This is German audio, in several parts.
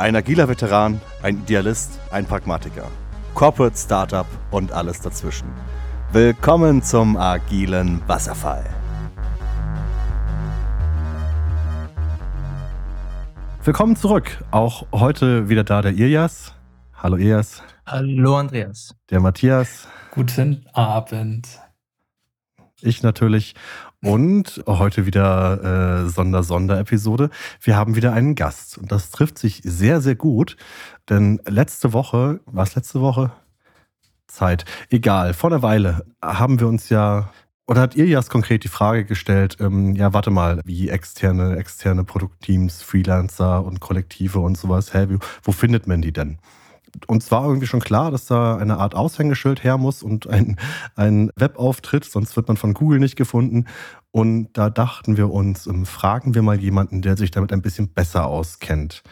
Ein agiler Veteran, ein Idealist, ein Pragmatiker. Corporate Startup und alles dazwischen. Willkommen zum agilen Wasserfall. Willkommen zurück. Auch heute wieder da der Ilias. Hallo Ilias. Hallo Andreas. Der Matthias. Guten Abend. Ich natürlich. Und heute wieder äh, Sonder-Sonder-Episode. Wir haben wieder einen Gast. Und das trifft sich sehr, sehr gut. Denn letzte Woche, was letzte Woche? Zeit. Egal, vor einer Weile haben wir uns ja, oder hat ihr ja konkret die Frage gestellt, ähm, ja, warte mal, wie externe, externe Produktteams, Freelancer und Kollektive und sowas, hä, wo findet man die denn? Uns war irgendwie schon klar, dass da eine Art Aushängeschild her muss und ein, ein Webauftritt, sonst wird man von Google nicht gefunden. Und da dachten wir uns, ähm, fragen wir mal jemanden, der sich damit ein bisschen besser auskennt.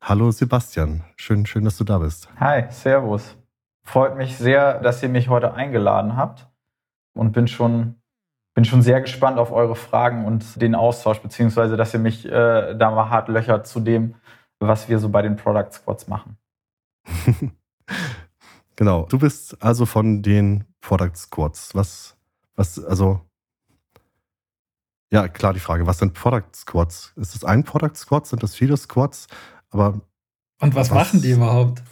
Hallo Sebastian, schön, schön, dass du da bist. Hi, Servus. Freut mich sehr, dass ihr mich heute eingeladen habt und bin schon, bin schon sehr gespannt auf eure Fragen und den Austausch, beziehungsweise dass ihr mich äh, da mal hart löchert zu dem, was wir so bei den Product Squads machen. genau. Du bist also von den Product Squads. Was, was, also, ja, klar, die Frage, was sind Product Squads? Ist es ein Product Squad? Sind das viele Squads? Aber. Und was, was machen die überhaupt?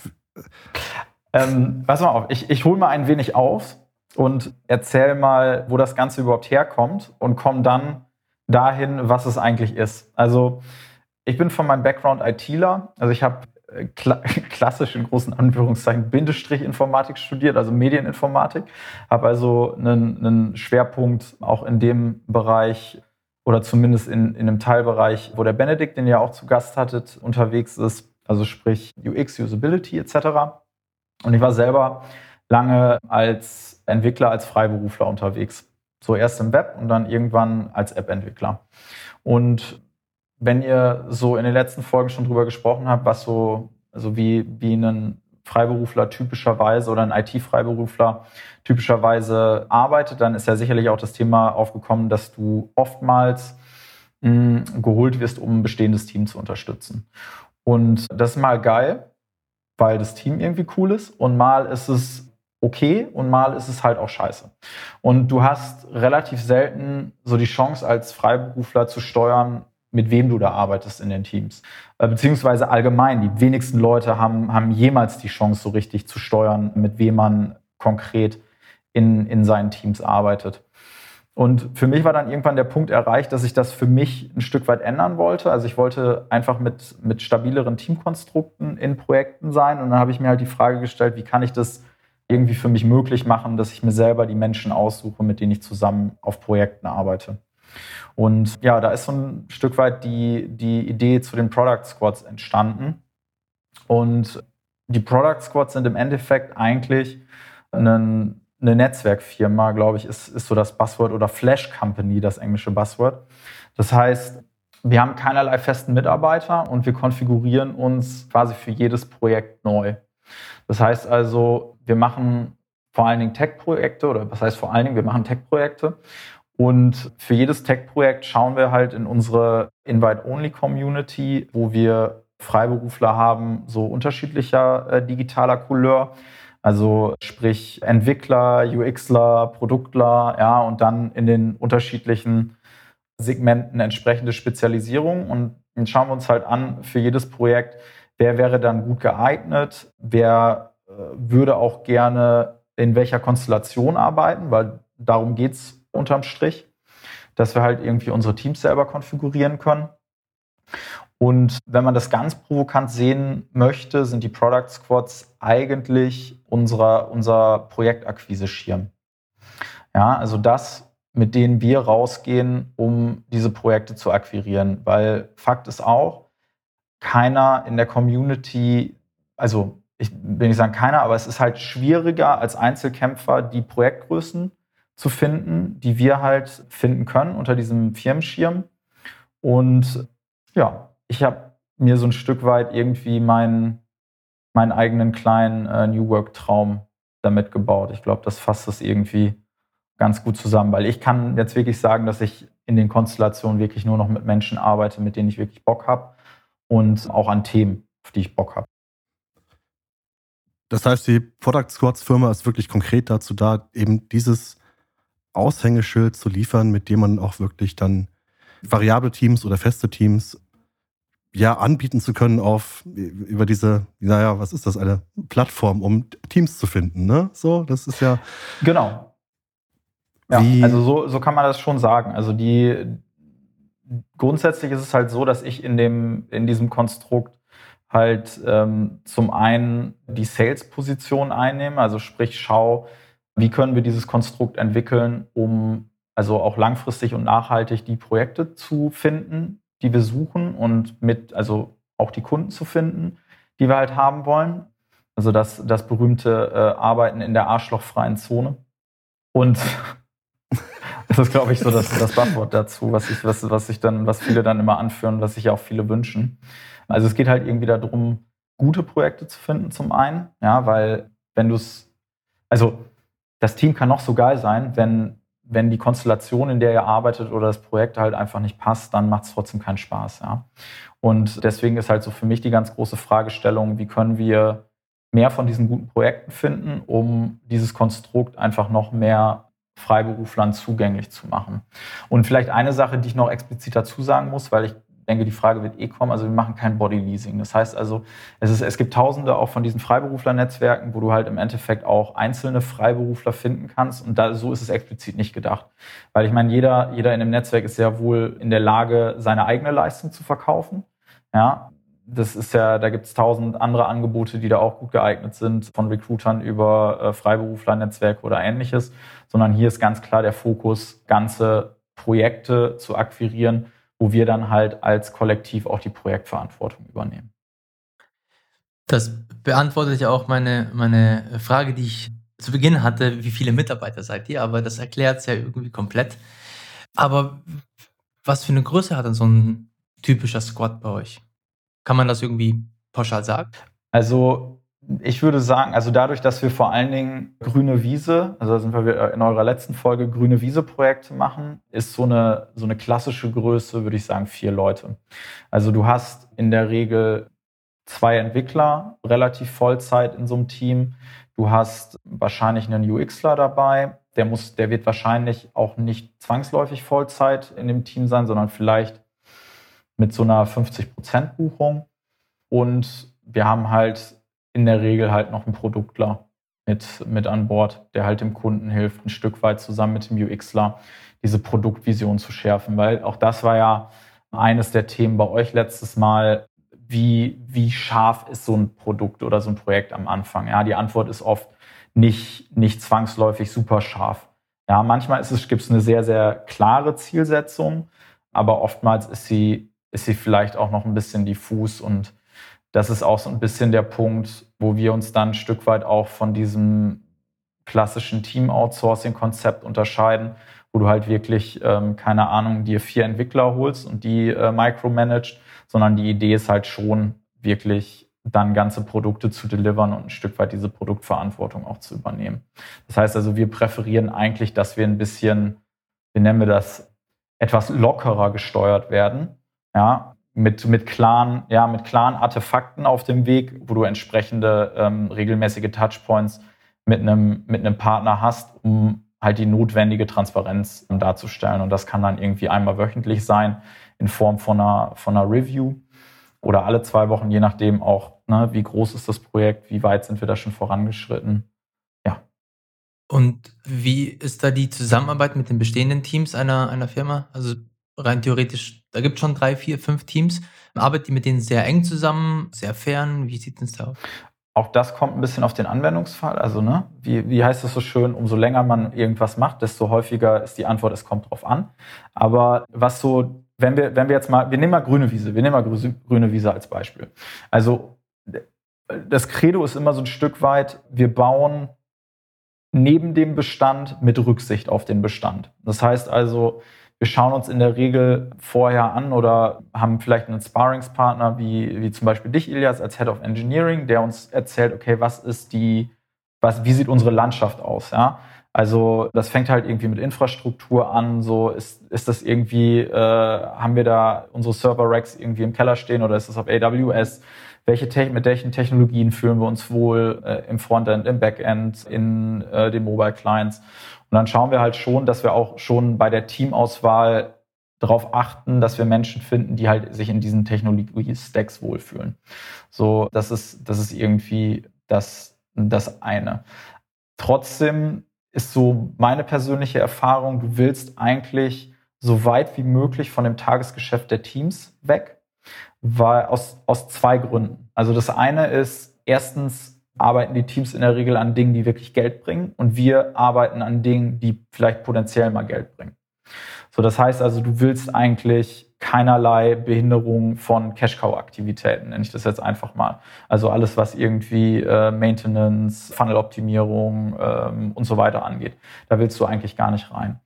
Ähm, pass mal auf, ich, ich hole mal ein wenig auf und erzähl mal, wo das Ganze überhaupt herkommt und komme dann dahin, was es eigentlich ist. Also, ich bin von meinem Background ITler. Also, ich habe kla klassisch in großen Anführungszeichen Bindestrich Informatik studiert, also Medieninformatik. Habe also einen, einen, Schwerpunkt auch in dem Bereich oder zumindest in, in einem Teilbereich, wo der Benedikt, den ihr auch zu Gast hattet, unterwegs ist, also sprich UX, Usability etc. Und ich war selber lange als Entwickler, als Freiberufler unterwegs. So erst im Web und dann irgendwann als App-Entwickler. Und wenn ihr so in den letzten Folgen schon drüber gesprochen habt, was so, also wie, wie ein Freiberufler typischerweise oder ein IT-Freiberufler typischerweise arbeitet, dann ist ja sicherlich auch das Thema aufgekommen, dass du oftmals mh, hm, geholt wirst, um ein bestehendes Team zu unterstützen. Und das ist mal geil, weil das Team irgendwie cool ist und mal ist es okay und mal ist es halt auch scheiße. Und du hast relativ selten so die Chance als Freiberufler zu steuern, mit wem du da arbeitest in den Teams. Äh, beziehungsweise allgemein, die wenigsten Leute haben, haben jemals die Chance, so richtig zu steuern, mit wem man konkret in, in seinen Teams arbeitet. Und für mich war dann irgendwann der Punkt erreicht, dass ich das für mich ein Stück weit ändern wollte. Also ich wollte einfach mit, mit stabileren Teamkonstrukten in Projekten sein. Und dann habe ich mir halt die Frage gestellt, wie kann ich das irgendwie für mich möglich machen, dass ich mir selber die Menschen aussuche, mit denen ich zusammen auf Projekten arbeite. Und ja, da ist so ein Stück weit die, die Idee zu den Product Squads entstanden. Und die Product Squads sind im Endeffekt eigentlich einen, eine Netzwerkfirma, glaube ich, ist, ist so das Buzzword oder Flash Company, das englische Buzzword. Das heißt, wir haben keinerlei festen Mitarbeiter und wir konfigurieren uns quasi für jedes Projekt neu. Das heißt also, wir machen vor allen Dingen Tech-Projekte oder was heißt vor allen Dingen, wir machen Tech-Projekte und für jedes Tech-Projekt schauen wir halt in unsere Invite-Only-Community, wo wir Freiberufler haben, so unterschiedlicher äh, digitaler Couleur. Also sprich Entwickler, UXler, Produktler, ja, und dann in den unterschiedlichen Segmenten entsprechende Spezialisierung. Und dann schauen wir uns halt an für jedes Projekt, wer wäre dann gut geeignet, wer äh, würde auch gerne in welcher Konstellation arbeiten, weil darum geht es unterm Strich, dass wir halt irgendwie unsere Teams selber konfigurieren können. Und wenn man das ganz provokant sehen möchte, sind die Product Squads eigentlich unserer, unser Projektakquise-Schirm. Ja, also das, mit denen wir rausgehen, um diese Projekte zu akquirieren. Weil Fakt ist auch, keiner in der Community, also ich will nicht sagen keiner, aber es ist halt schwieriger als Einzelkämpfer die Projektgrößen zu finden, die wir halt finden können unter diesem Firmenschirm. Und ja, ich habe mir so ein Stück weit irgendwie meinen, meinen eigenen kleinen äh, New Work-Traum damit gebaut. Ich glaube, das fasst das irgendwie ganz gut zusammen, weil ich kann jetzt wirklich sagen, dass ich in den Konstellationen wirklich nur noch mit Menschen arbeite, mit denen ich wirklich Bock habe und auch an Themen. auf die ich Bock habe. Das heißt, die Product Squads Firma ist wirklich konkret dazu da, eben dieses Aushängeschild zu liefern, mit dem man auch wirklich dann variable Teams oder feste Teams ja anbieten zu können auf über diese, naja, was ist das, eine Plattform, um Teams zu finden, ne? So, das ist ja. Genau. Ja, also so, so kann man das schon sagen. Also die grundsätzlich ist es halt so, dass ich in dem, in diesem Konstrukt halt ähm, zum einen die Sales-Position einnehme, also sprich schau, wie können wir dieses Konstrukt entwickeln, um also auch langfristig und nachhaltig die Projekte zu finden, die wir suchen und mit, also auch die Kunden zu finden, die wir halt haben wollen. Also das, das berühmte äh, Arbeiten in der arschlochfreien Zone. Und das ist, glaube ich, so das, das Buzzword dazu, was ich, was, was ich dann, was viele dann immer anführen, was sich ja auch viele wünschen. Also es geht halt irgendwie darum, gute Projekte zu finden, zum einen, ja, weil wenn du es, also das Team kann noch so geil sein, wenn wenn die Konstellation, in der ihr arbeitet oder das Projekt halt einfach nicht passt, dann macht es trotzdem keinen Spaß. Ja? Und deswegen ist halt so für mich die ganz große Fragestellung, wie können wir mehr von diesen guten Projekten finden, um dieses Konstrukt einfach noch mehr Freiberuflern zugänglich zu machen. Und vielleicht eine Sache, die ich noch explizit dazu sagen muss, weil ich denke, die Frage wird eh kommen. Also wir machen kein Bodyleasing. Das heißt also, es, ist, es gibt tausende auch von diesen Freiberufler-Netzwerken, wo du halt im Endeffekt auch einzelne Freiberufler finden kannst. Und da, so ist es explizit nicht gedacht. Weil ich meine, jeder, jeder in dem Netzwerk ist ja wohl in der Lage, seine eigene Leistung zu verkaufen. Ja, das ist ja, da gibt es tausend andere Angebote, die da auch gut geeignet sind, von Recruitern über äh, Freiberufler-Netzwerke oder ähnliches, sondern hier ist ganz klar der Fokus, ganze Projekte zu akquirieren, wo wir dann halt als Kollektiv auch die Projektverantwortung übernehmen. Das beantwortet ja auch meine, meine Frage, die ich zu Beginn hatte, wie viele Mitarbeiter seid ihr, aber das erklärt es ja irgendwie komplett. Aber was für eine Größe hat denn so ein typischer Squad bei euch? Kann man das irgendwie pauschal sagen? Also ich würde sagen, also dadurch, dass wir vor allen Dingen grüne Wiese, also da sind wir in eurer letzten Folge grüne Wiese-Projekte machen, ist so eine, so eine klassische Größe, würde ich sagen, vier Leute. Also du hast in der Regel zwei Entwickler, relativ Vollzeit in so einem Team. Du hast wahrscheinlich einen UXler dabei. Der muss, der wird wahrscheinlich auch nicht zwangsläufig Vollzeit in dem Team sein, sondern vielleicht mit so einer 50% Buchung. Und wir haben halt in der Regel halt noch ein Produktler mit, mit an Bord, der halt dem Kunden hilft, ein Stück weit zusammen mit dem UXler diese Produktvision zu schärfen. Weil auch das war ja eines der Themen bei euch letztes Mal. Wie, wie scharf ist so ein Produkt oder so ein Projekt am Anfang? Ja, die Antwort ist oft nicht, nicht zwangsläufig super scharf. Ja, manchmal ist es, gibt es eine sehr, sehr klare Zielsetzung, aber oftmals ist sie, ist sie vielleicht auch noch ein bisschen diffus und das ist auch so ein bisschen der Punkt, wo wir uns dann ein Stück weit auch von diesem klassischen Team-Outsourcing-Konzept unterscheiden, wo du halt wirklich, ähm, keine Ahnung, dir vier Entwickler holst und die äh, micromanaged, sondern die Idee ist halt schon wirklich dann ganze Produkte zu delivern und ein Stück weit diese Produktverantwortung auch zu übernehmen. Das heißt also, wir präferieren eigentlich, dass wir ein bisschen, wie nennen wir das, etwas lockerer gesteuert werden. Ja, mit, mit, klaren, ja, mit klaren Artefakten auf dem Weg, wo du entsprechende ähm, regelmäßige Touchpoints mit einem, mit einem Partner hast, um halt die notwendige Transparenz ähm, darzustellen. Und das kann dann irgendwie einmal wöchentlich sein in Form von einer, von einer Review oder alle zwei Wochen, je nachdem auch, ne, wie groß ist das Projekt, wie weit sind wir da schon vorangeschritten. Ja. Und wie ist da die Zusammenarbeit mit den bestehenden Teams einer, einer Firma? Also rein theoretisch, da gibt es schon drei, vier, fünf Teams. Arbeitet ihr mit denen sehr eng zusammen, sehr fern? Wie sieht es da aus? Auch das kommt ein bisschen auf den Anwendungsfall. Also, ne, wie, wie heißt es so schön, umso länger man irgendwas macht, desto häufiger ist die Antwort, es kommt drauf an. Aber was so, wenn wir, wenn wir jetzt mal, wir nehmen mal grüne Wiese, wir nehmen mal grüne Wiese als Beispiel. Also, das Credo ist immer so ein Stück weit, wir bauen neben dem Bestand mit Rücksicht auf den Bestand. Das heißt also, wir schauen uns in der Regel vorher an oder haben vielleicht einen Sparringspartner wie, wie zum Beispiel dich, Ilias, als Head of Engineering, der uns erzählt, okay, was ist die, was, wie sieht unsere Landschaft aus, ja? Also das fängt halt irgendwie mit Infrastruktur an. So ist, ist das irgendwie, äh, haben wir da unsere Server-Racks irgendwie im Keller stehen oder ist das auf AWS? welche Te mit welchen Technologien fühlen wir uns wohl äh, im Frontend, im Backend, in äh, den Mobile Clients. Und dann schauen wir halt schon, dass wir auch schon bei der Teamauswahl darauf achten, dass wir Menschen finden, die halt sich in diesen Technologie-Stacks wohlfühlen. So, das ist, das ist irgendwie das, das eine. Trotzdem ist so meine persönliche Erfahrung, du willst eigentlich so weit wie möglich von dem Tagesgeschäft der Teams weg, weil aus, aus zwei Gründen. Also das eine ist, erstens arbeiten die Teams in der Regel an Dingen, die wirklich Geld bringen und wir arbeiten an Dingen, die vielleicht potenziell mal Geld bringen. So, das heißt also, du willst eigentlich keinerlei Behinderung von Cash-Cow-Aktivitäten, nenne ich das jetzt einfach mal. Also alles, was irgendwie äh, Maintenance, Funnel-Optimierung ähm, und so weiter angeht. Da willst du eigentlich gar nicht rein.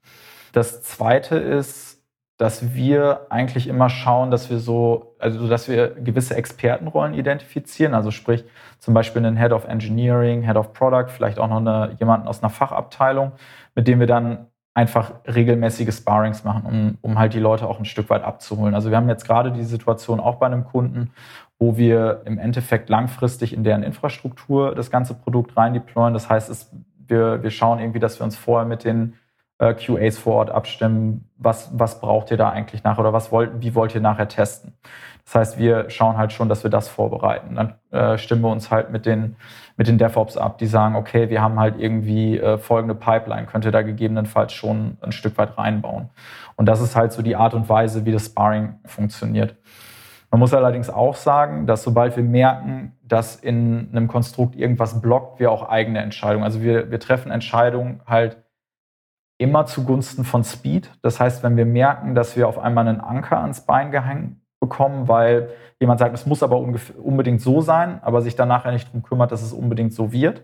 Das Zweite ist, dass wir eigentlich immer schauen, dass wir so, also dass wir gewisse Expertenrollen identifizieren, also sprich zum Beispiel einen Head of Engineering, Head of Product, vielleicht auch noch eine, jemanden aus einer Fachabteilung, mit dem wir dann einfach regelmäßige Sparrings machen, um, um halt die Leute auch ein Stück weit abzuholen. Also wir haben jetzt gerade die Situation auch bei einem Kunden, wo wir im Endeffekt langfristig in deren Infrastruktur das ganze Produkt rein deployen. Das heißt, es, wir, wir schauen irgendwie, dass wir uns vorher mit den äh, QAs vor Ort abstimmen, was, was braucht ihr da eigentlich nach oder was wollt, wie wollt ihr nachher testen. Das heißt, wir schauen halt schon, dass wir das vorbereiten. Dann äh, stimmen wir uns halt mit den, mit den DevOps ab, die sagen, okay, wir haben halt irgendwie äh, folgende Pipeline, könnt ihr da gegebenenfalls schon ein Stück weit reinbauen. Und das ist halt so die Art und Weise, wie das Sparring funktioniert. Man muss allerdings auch sagen, dass sobald wir merken, dass in einem Konstrukt irgendwas blockt, wir auch eigene Entscheidungen. Also wir, wir treffen Entscheidungen halt immer zugunsten von Speed. Das heißt, wenn wir merken, dass wir auf einmal einen Anker ans Bein gehängt bekommen, weil jemand sagt, es muss aber unbedingt so sein, aber sich dann nachher nicht darum kümmert, dass es unbedingt so wird,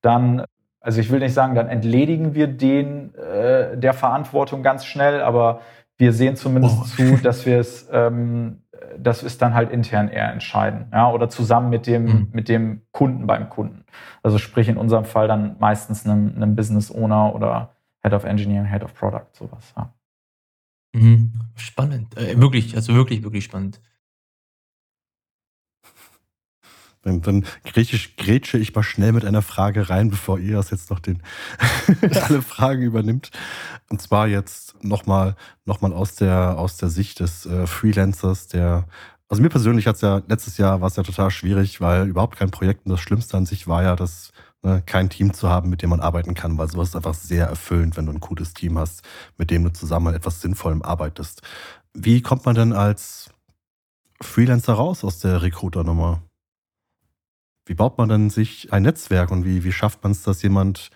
dann, also ich will nicht sagen, dann entledigen wir den äh, der Verantwortung ganz schnell, aber wir sehen zumindest oh. zu, dass wir es, ähm, dass wir es dann halt intern eher entscheiden, ja, oder zusammen mit dem mhm. mit dem Kunden beim Kunden. Also sprich in unserem Fall dann meistens einem, einem Business Owner oder Head of Engineering, Head of Product, sowas. Ja. Mhm. Spannend. Äh, wirklich, also wirklich, wirklich spannend. Dann, dann griechisch, grätsche ich mal schnell mit einer Frage rein, bevor ihr das jetzt noch den alle Fragen übernimmt. Und zwar jetzt nochmal noch mal aus, der, aus der Sicht des äh, Freelancers, der also mir persönlich hat es ja letztes Jahr war es ja total schwierig, weil überhaupt kein Projekt und das Schlimmste an sich war ja, dass kein Team zu haben, mit dem man arbeiten kann, weil sowas ist einfach sehr erfüllend, wenn du ein cooles Team hast, mit dem du zusammen an etwas Sinnvollem arbeitest. Wie kommt man denn als Freelancer raus aus der Recruiter-Nummer? Wie baut man denn sich ein Netzwerk und wie, wie schafft man es, dass jemand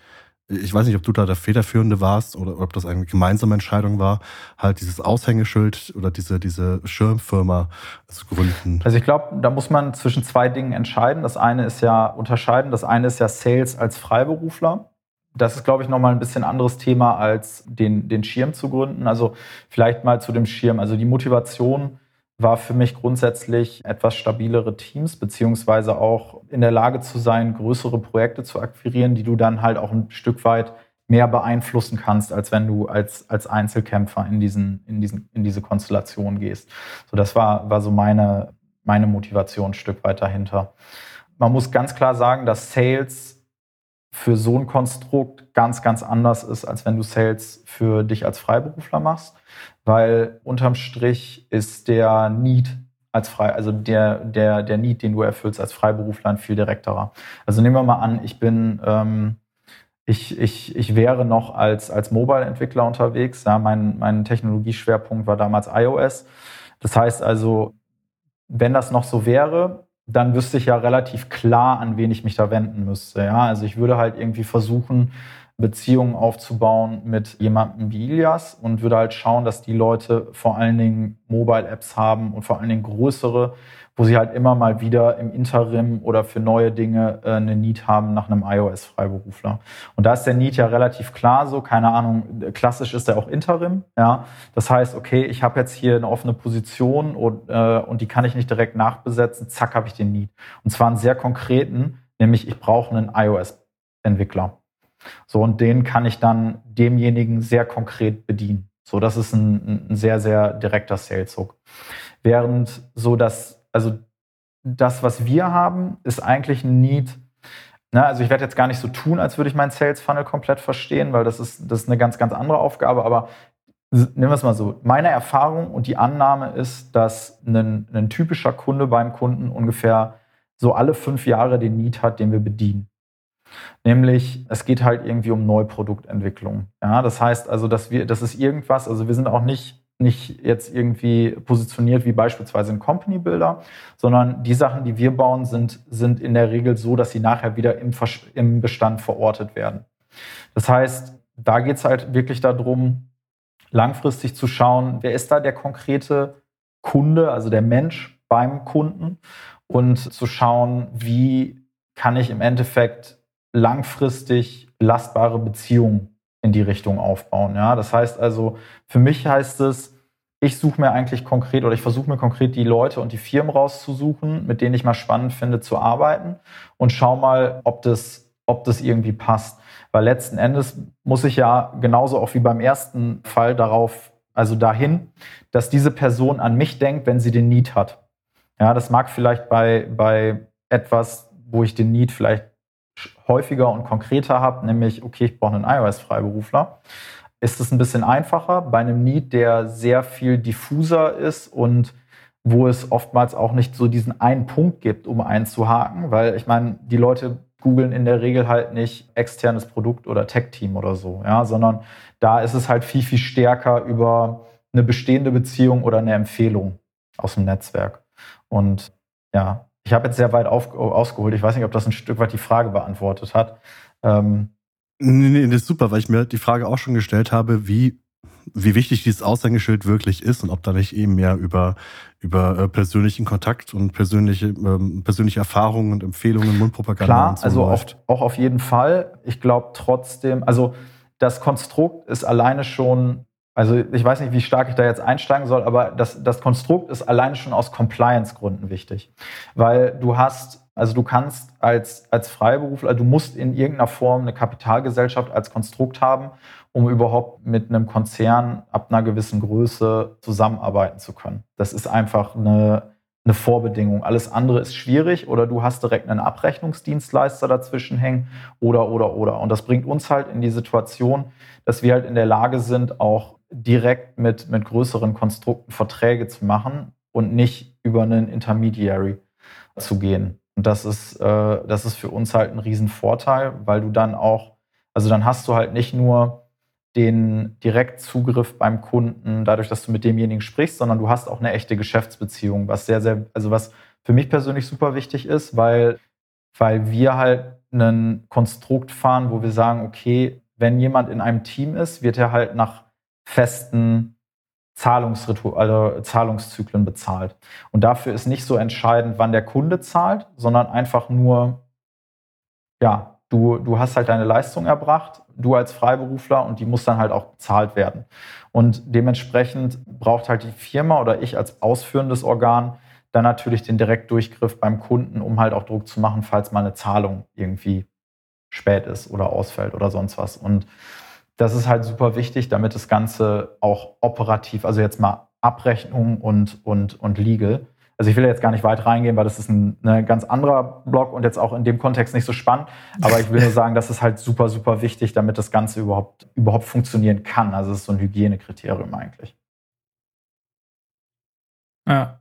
ich weiß nicht, ob du da der Federführende warst oder ob das eine gemeinsame Entscheidung war, halt dieses Aushängeschild oder diese, diese Schirmfirma zu gründen. Also ich glaube, da muss man zwischen zwei Dingen entscheiden. Das eine ist ja unterscheiden. Das eine ist ja Sales als Freiberufler. Das ist, glaube ich, nochmal ein bisschen anderes Thema als den, den Schirm zu gründen. Also vielleicht mal zu dem Schirm. Also die Motivation war für mich grundsätzlich etwas stabilere Teams, beziehungsweise auch in der Lage zu sein, größere Projekte zu akquirieren, die du dann halt auch ein Stück weit mehr beeinflussen kannst, als wenn du als, als Einzelkämpfer in, diesen, in, diesen, in diese Konstellation gehst. So, das war, war so meine, meine Motivation ein Stück weit dahinter. Man muss ganz klar sagen, dass Sales für so ein Konstrukt ganz, ganz anders ist, als wenn du Sales für dich als Freiberufler machst weil unterm Strich ist der Need als frei, also der, der, der Need, den du erfüllst als Freiberufler, ein viel direkterer. Also nehmen wir mal an, ich bin, ähm, ich, ich, ich wäre noch als, als Mobile-Entwickler unterwegs. Ja, mein, mein Technologieschwerpunkt war damals iOS. Das heißt also, wenn das noch so wäre, dann wüsste ich ja relativ klar, an wen ich mich da wenden müsste. Ja, also ich würde halt irgendwie versuchen, Beziehungen aufzubauen mit jemandem wie Ilias und würde halt schauen, dass die Leute vor allen Dingen Mobile-Apps haben und vor allen Dingen größere, wo sie halt immer mal wieder im Interim oder für neue Dinge äh, eine Need haben nach einem iOS-Freiberufler. Und da ist der Need ja relativ klar so, keine Ahnung, klassisch ist er auch Interim, ja. Das heißt, okay, ich habe jetzt hier eine offene Position und, äh, und die kann ich nicht direkt nachbesetzen, zack, habe ich den Need. Und zwar einen sehr konkreten, nämlich ich brauche einen iOS-Entwickler. So, und den kann ich dann demjenigen sehr konkret bedienen. So, das ist ein, ein sehr, sehr direkter Sales-Hook. Während so das, also das, was wir haben, ist eigentlich ein Need. Na, also ich werde jetzt gar nicht so tun, als würde ich meinen Sales Funnel komplett verstehen, weil das ist, das ist eine ganz, ganz andere Aufgabe. Aber nehmen wir es mal so. Meine Erfahrung und die Annahme ist, dass ein, ein typischer Kunde beim Kunden ungefähr so alle fünf Jahre den Need hat, den wir bedienen. Nämlich, es geht halt irgendwie um Neuproduktentwicklung. Ja, das heißt also, dass wir, das ist irgendwas, also wir sind auch nicht, nicht jetzt irgendwie positioniert wie beispielsweise ein Company Builder, sondern die Sachen, die wir bauen, sind, sind in der Regel so, dass sie nachher wieder im, im Bestand verortet werden. Das heißt, da geht es halt wirklich darum, langfristig zu schauen, wer ist da der konkrete Kunde, also der Mensch beim Kunden und zu schauen, wie kann ich im Endeffekt langfristig belastbare Beziehungen in die Richtung aufbauen. Ja, das heißt also, für mich heißt es, ich suche mir eigentlich konkret oder ich versuche mir konkret die Leute und die Firmen rauszusuchen, mit denen ich mal spannend finde zu arbeiten und schau mal, ob das, ob das irgendwie passt. Weil letzten Endes muss ich ja genauso auch wie beim ersten Fall darauf, also dahin, dass diese Person an mich denkt, wenn sie den Need hat. Ja, das mag vielleicht bei, bei etwas, wo ich den Need vielleicht häufiger und konkreter habe, nämlich, okay, ich brauche einen iOS-Freiberufler, ist es ein bisschen einfacher. Bei einem Need, der sehr viel diffuser ist und wo es oftmals auch nicht so diesen einen Punkt gibt, um einzuhaken, weil ich meine, die Leute googeln in der Regel halt nicht externes Produkt oder Tech-Team oder so, ja, sondern da ist es halt viel, viel stärker über eine bestehende Beziehung oder eine Empfehlung aus dem Netzwerk. Und ja, ich habe jetzt sehr weit auf, ausgeholt. Ich weiß nicht, ob das ein Stück weit die Frage beantwortet hat. Ähm, nee, nee, das ist super, weil ich mir die Frage auch schon gestellt habe, wie, wie wichtig dieses Aushängeschild wirklich ist und ob da nicht eben mehr über, über äh, persönlichen Kontakt und persönliche, ähm, persönliche Erfahrungen und Empfehlungen, Mundpropaganda Klar, und so also. Auch, auch auf jeden Fall. Ich glaube trotzdem, also das Konstrukt ist alleine schon also ich weiß nicht, wie stark ich da jetzt einsteigen soll, aber das, das Konstrukt ist alleine schon aus Compliance-Gründen wichtig. Weil du hast, also du kannst als, als Freiberufler, du musst in irgendeiner Form eine Kapitalgesellschaft als Konstrukt haben, um überhaupt mit einem Konzern ab einer gewissen Größe zusammenarbeiten zu können. Das ist einfach eine, eine Vorbedingung. Alles andere ist schwierig oder du hast direkt einen Abrechnungsdienstleister dazwischen hängen oder, oder, oder. Und das bringt uns halt in die Situation, dass wir halt in der Lage sind, auch direkt mit, mit größeren Konstrukten Verträge zu machen und nicht über einen Intermediary zu gehen. Und das ist, äh, das ist für uns halt ein Riesenvorteil, weil du dann auch, also dann hast du halt nicht nur den Direktzugriff beim Kunden, dadurch, dass du mit demjenigen sprichst, sondern du hast auch eine echte Geschäftsbeziehung, was sehr, sehr, also was für mich persönlich super wichtig ist, weil, weil wir halt ein Konstrukt fahren, wo wir sagen, okay, wenn jemand in einem Team ist, wird er halt nach festen Zahlungsritual, also Zahlungszyklen bezahlt. Und dafür ist nicht so entscheidend, wann der Kunde zahlt, sondern einfach nur, ja, du, du hast halt deine Leistung erbracht, du als Freiberufler und die muss dann halt auch bezahlt werden. Und dementsprechend braucht halt die Firma oder ich als ausführendes Organ dann natürlich den Direktdurchgriff beim Kunden, um halt auch Druck zu machen, falls mal eine Zahlung irgendwie spät ist oder ausfällt oder sonst was. Und das ist halt super wichtig, damit das Ganze auch operativ, also jetzt mal Abrechnung und, und, und Legal. Also ich will jetzt gar nicht weit reingehen, weil das ist ein, ein ne, ganz anderer Block und jetzt auch in dem Kontext nicht so spannend. Aber ich will nur sagen, das ist halt super, super wichtig, damit das Ganze überhaupt, überhaupt funktionieren kann. Also es ist so ein Hygienekriterium eigentlich. Ja.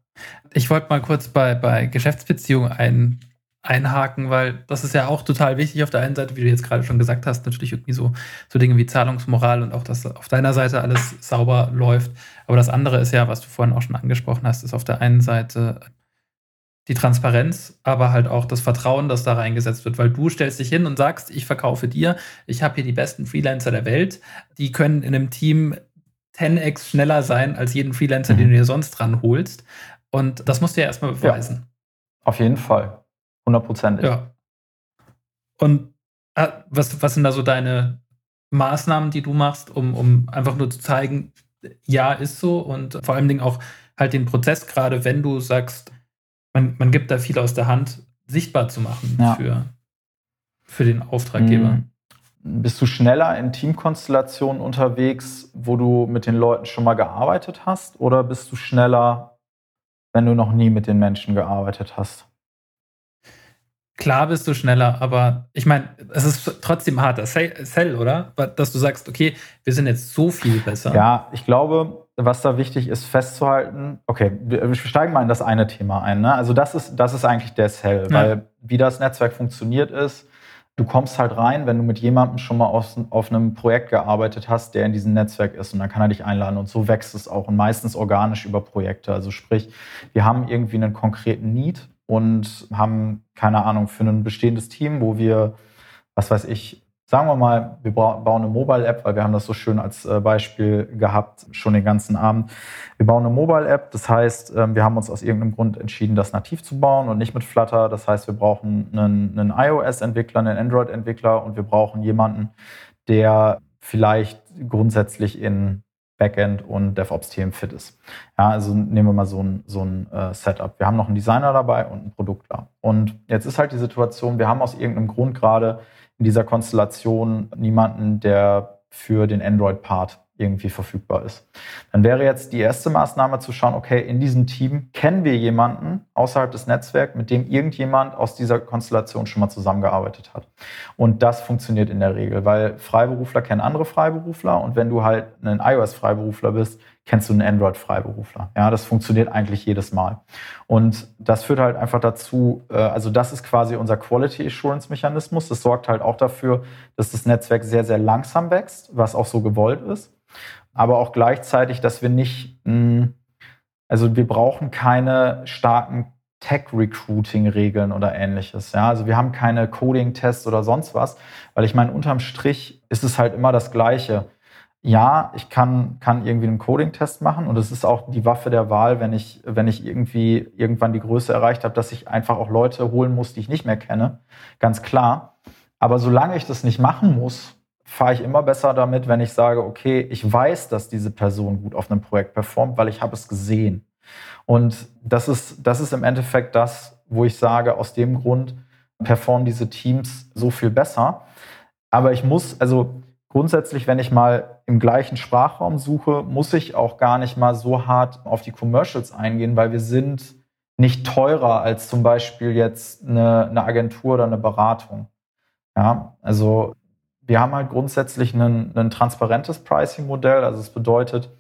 Ich wollte mal kurz bei, bei Geschäftsbeziehungen ein, einhaken, weil das ist ja auch total wichtig auf der einen Seite, wie du jetzt gerade schon gesagt hast, natürlich irgendwie so, so Dinge wie Zahlungsmoral und auch, dass auf deiner Seite alles sauber läuft. Aber das andere ist ja, was du vorhin auch schon angesprochen hast, ist auf der einen Seite die Transparenz, aber halt auch das Vertrauen, das da reingesetzt wird, weil du stellst dich hin und sagst, ich verkaufe dir, ich habe hier die besten Freelancer der Welt, die können in einem Team 10x schneller sein als jeden Freelancer, mhm. den du dir sonst dran holst. Und das musst du ja erstmal beweisen. Ja, auf jeden Fall. Hundertprozentig. Ja. Und äh, was, was sind da so deine Maßnahmen, die du machst, um, um einfach nur zu zeigen, ja, ist so und vor allen Dingen auch halt den Prozess, gerade wenn du sagst, man, man gibt da viel aus der Hand, sichtbar zu machen ja. für, für den Auftraggeber. Mhm. Bist du schneller in Teamkonstellationen unterwegs, wo du mit den Leuten schon mal gearbeitet hast? Oder bist du schneller, wenn du noch nie mit den Menschen gearbeitet hast? Klar bist du schneller, aber ich meine, es ist trotzdem harter Sell, oder? Dass du sagst, okay, wir sind jetzt so viel besser. Ja, ich glaube, was da wichtig ist, festzuhalten, okay, wir steigen mal in das eine Thema ein. Ne? Also das ist, das ist eigentlich der Sell, ja. weil wie das Netzwerk funktioniert ist, du kommst halt rein, wenn du mit jemandem schon mal auf, auf, einem Projekt gearbeitet hast, der in diesem Netzwerk ist und dann kann er dich einladen und so wächst es auch und meistens organisch über Projekte. Also sprich, wir haben irgendwie einen konkreten Need und haben, keine Ahnung, für ein bestehendes Team, wo wir, was weiß ich, sagen wir mal, wir bauen eine Mobile-App, weil wir haben das so schön als äh, Beispiel gehabt, schon den ganzen Abend. Wir bauen eine Mobile-App, das heißt, ähm, wir haben uns aus irgendeinem Grund entschieden, das nativ zu bauen und nicht mit Flutter. Das heißt, wir brauchen einen, einen iOS-Entwickler, einen Android-Entwickler und wir brauchen jemanden, der vielleicht grundsätzlich in Backend und DevOps-Themen fit ist. Ja, also nehmen wir mal so ein, so ein äh, Setup. Wir haben noch einen Designer dabei und einen Produktler. Und jetzt ist halt die Situation, wir haben aus irgendeinem Grund gerade in dieser Konstellation niemanden, der für den Android-Part irgendwie verfügbar ist. Dann wäre jetzt die erste Maßnahme zu schauen, okay, in diesem Team kennen wir jemanden außerhalb des Netzwerks, mit dem irgendjemand aus dieser Konstellation schon mal zusammengearbeitet hat. Und das funktioniert in der Regel, weil Freiberufler kennen andere Freiberufler und wenn du halt ein iOS-Freiberufler bist, kennst du einen Android-Freiberufler. Ja, das funktioniert eigentlich jedes Mal. Und das führt halt einfach dazu, äh, also das ist quasi unser Quality Assurance-Mechanismus. Das sorgt halt auch dafür, dass das Netzwerk sehr, sehr langsam wächst, was auch so gewollt ist aber auch gleichzeitig, dass wir nicht, hm, also wir brauchen keine starken Tech-Recruiting-Regeln oder ähnliches. Ja, also wir haben keine Coding-Tests oder sonst was, weil ich meine, unterm Strich ist es halt immer das Gleiche. Ja, ich kann, kann irgendwie einen Coding-Test machen und es ist auch die Waffe der Wahl, wenn ich, wenn ich irgendwie irgendwann die Größe erreicht habe, dass ich einfach auch Leute holen muss, die ich nicht mehr kenne. Ganz klar. Aber solange ich das nicht machen muss, fahre ich immer besser damit, wenn ich sage, okay, ich weiß, dass diese Person gut auf einem Projekt performt, weil ich habe es gesehen. Und das ist, das ist im Endeffekt das, wo ich sage, aus dem Grund performen diese Teams so viel besser. Aber ich muss, also grundsätzlich, wenn ich mal im gleichen Sprachraum suche, muss ich auch gar nicht mal so hart auf die Commercials eingehen, weil wir sind nicht teurer als zum Beispiel jetzt eine, eine Agentur oder eine Beratung. Ja, also wir haben halt grundsätzlich ein, transparentes Pricing-Modell. Also es bedeutet,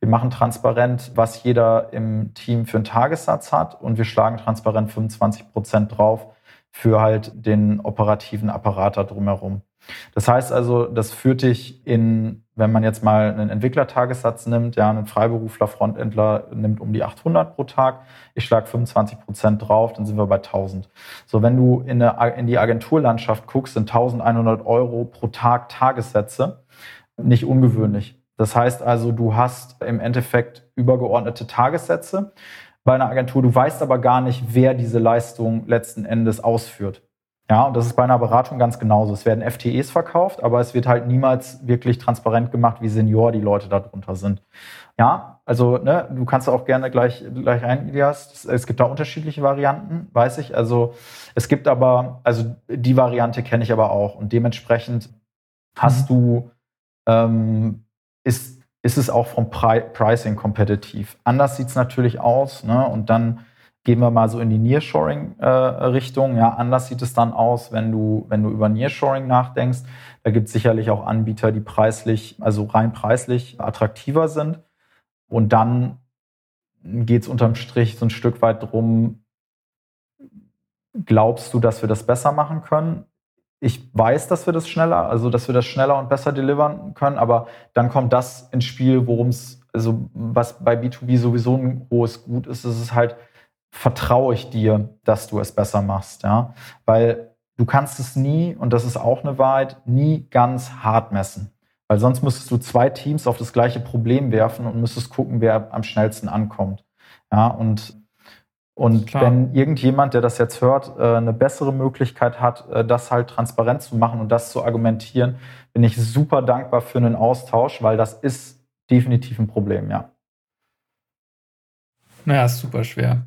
wir machen transparent, was jeder im Team für einen Tagessatz hat und wir schlagen transparent 25 Prozent drauf für halt den operativen Apparat da drumherum. Das heißt also, das führt dich in, wenn man jetzt mal einen Entwicklertagessatz nimmt, ja, einen Freiberufler, Frontendler nimmt um die 800 pro Tag, ich schlage 25 Prozent drauf, dann sind wir bei 1000. So, wenn du in, eine, in die Agenturlandschaft guckst, sind 1100 Euro pro Tag Tagessätze nicht ungewöhnlich. Das heißt also, du hast im Endeffekt übergeordnete Tagessätze bei einer Agentur, du weißt aber gar nicht, wer diese Leistung letzten Endes ausführt. Ja, und das ist bei einer Beratung ganz genauso. Es werden FTEs verkauft, aber es wird halt niemals wirklich transparent gemacht, wie senior die Leute darunter sind. Ja, also ne, du kannst auch gerne gleich, gleich ein, Elias. Es gibt da unterschiedliche Varianten, weiß ich. Also es gibt aber, also die Variante kenne ich aber auch. Und dementsprechend hast mhm. du, ähm, ist, ist es auch vom Pri Pricing kompetitiv. Anders sieht es natürlich aus. Ne? Und dann Gehen wir mal so in die Nearshoring-Richtung. Äh, ja, anders sieht es dann aus, wenn du, wenn du über Nearshoring nachdenkst. Da gibt es sicherlich auch Anbieter, die preislich, also rein preislich attraktiver sind. Und dann geht es unterm Strich so ein Stück weit drum, glaubst du, dass wir das besser machen können? Ich weiß, dass wir das schneller, also dass wir das schneller und besser delivern können, aber dann kommt das ins Spiel, worum es, also was bei B2B sowieso ein hohes Gut ist, ist es halt, vertraue ich dir, dass du es besser machst, ja, weil du kannst es nie, und das ist auch eine Wahrheit, nie ganz hart messen. Weil sonst müsstest du zwei Teams auf das gleiche Problem werfen und müsstest gucken, wer am schnellsten ankommt. Ja, und, und wenn irgendjemand, der das jetzt hört, äh, eine bessere Möglichkeit hat, äh, das halt transparent zu machen und das zu argumentieren, bin ich super dankbar für einen Austausch, weil das ist definitiv ein Problem, ja. Naja, ist super schwer.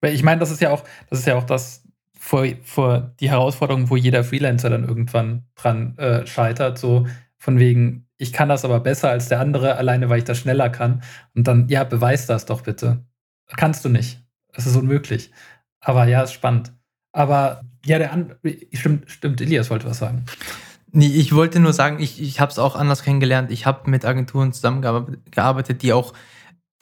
Weil ich meine, das ist ja auch, das ist ja auch das vor, vor die Herausforderung, wo jeder Freelancer dann irgendwann dran äh, scheitert, so von wegen, ich kann das aber besser als der andere, alleine weil ich das schneller kann. Und dann, ja, beweis das doch bitte. Kannst du nicht. Es ist unmöglich. Aber ja, ist spannend. Aber ja, der An stimmt, stimmt, Elias wollte was sagen. Nee, ich wollte nur sagen, ich, ich habe es auch anders kennengelernt. Ich habe mit Agenturen zusammengearbeitet, die auch